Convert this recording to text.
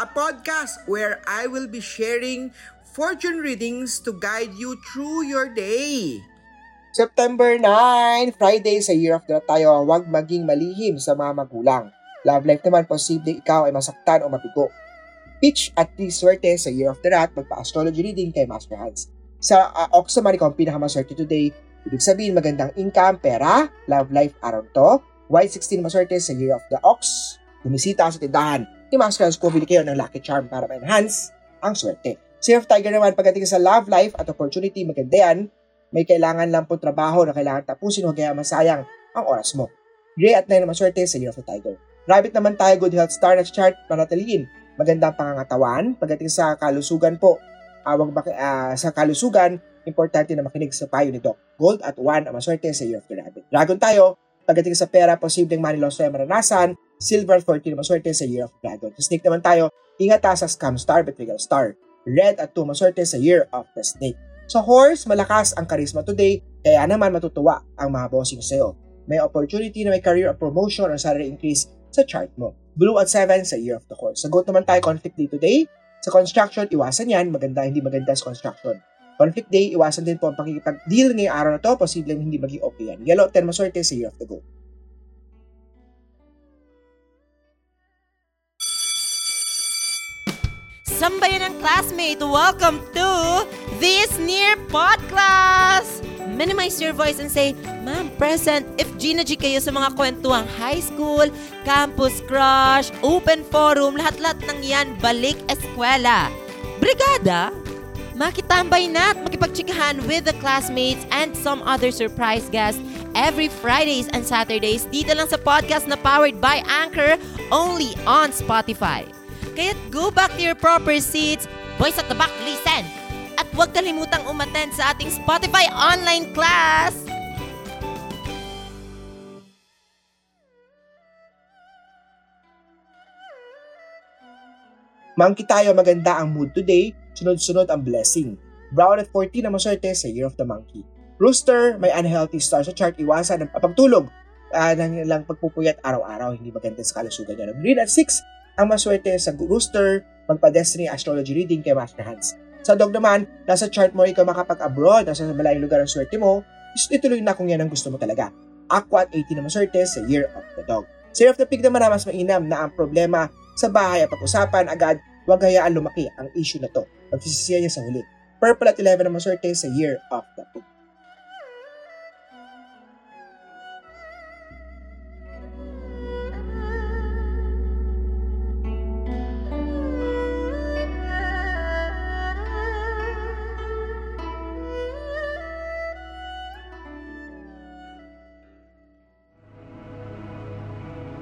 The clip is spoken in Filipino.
a podcast where I will be sharing fortune readings to guide you through your day. September 9, Friday sa Year of the tayo, huwag maging malihim sa mga magulang. Love life naman, posible ikaw ay masaktan o mapigo. Pitch at di swerte sa Year of the Rat, magpa-astrology reading kay Master Hans. Sa uh, Ox naman, ikaw ang pinakamaswerte today. Ibig sabihin, magandang income, pera, love life araw to. Y16 maswerte sa Year of the Ox. Bumisita sa tindahan Master Hans, bili kayo ng Lucky Charm para ma-enhance ang swerte. Sa Year of Tiger naman, pagdating sa love life at opportunity, maganda yan. May kailangan lang po trabaho na kailangan tapusin o kaya masayang ang oras mo. Gray at 9 na maswerte sa Year of the Tiger. Rabbit naman tayo, good health star na chart, panatiliin. Magandang pangangatawan. Pagdating sa kalusugan po, awag uh, uh, sa kalusugan, importante na makinig sa payo ni Doc. Gold at 1 ang maswerte sa Year of the Rabbit. Dragon tayo, pagdating sa pera, posibleng money loss na maranasan. Silver 14 na maswerte sa Year of Dragon. Sa Snake naman tayo, ingat sa Scam Star, Betrayal Star. Red at 2 maswerte sa Year of the Snake. Sa horse, malakas ang charisma today, kaya naman matutuwa ang mga bossing sa'yo. May opportunity na may career or promotion or salary increase sa chart mo. Blue at 7 sa Year of the Horse. Sa goat naman tayo, conflict day today. Sa construction, iwasan yan. Maganda, hindi maganda sa construction. Conflict day, iwasan din po ang pakikipag-deal ngayong araw na to. Posibleng hindi maging okay yan. Yellow, 10 maswerte sa year of the goat. Sambayan ng classmate, welcome to this near podcast! Minimize your voice and say, Ma'am, present. If Gina G kayo sa mga kwentuhang high school, campus crush, open forum, lahat-lahat ng yan, balik eskwela. Brigada, makitambay na at makipagtsikahan with the classmates and some other surprise guests every Fridays and Saturdays dito lang sa podcast na powered by Anchor only on Spotify. Kaya't go back to your proper seats. Boys at the back, listen! At huwag kalimutang umattend sa ating Spotify online class! Monkey tayo, maganda ang mood today. Sunod-sunod ang blessing. Brown at 14 na maswerte sa Year of the Monkey. Rooster, may unhealthy star sa chart. Iwasan ang pagtulog uh, ng lang pagpupuyat araw-araw. Hindi maganda sa kalusugan niya. Green at 6 ang maswerte sa Rooster. Magpa-destiny astrology reading kay Master Hans. Sa dog naman, nasa chart mo ikaw makapag-abroad, nasa malayong lugar ang swerte mo, ituloy na kung yan ang gusto mo talaga. Aqua at 18 na maswerte sa Year of the Dog. Sa Year of the Pig naman na mas mainam na ang problema sa bahay at pag-usapan agad, huwag hayaan lumaki ang issue na to. Magsisisiya niya sa huli. Purple at 11 na maswerte sa Year of the Pig.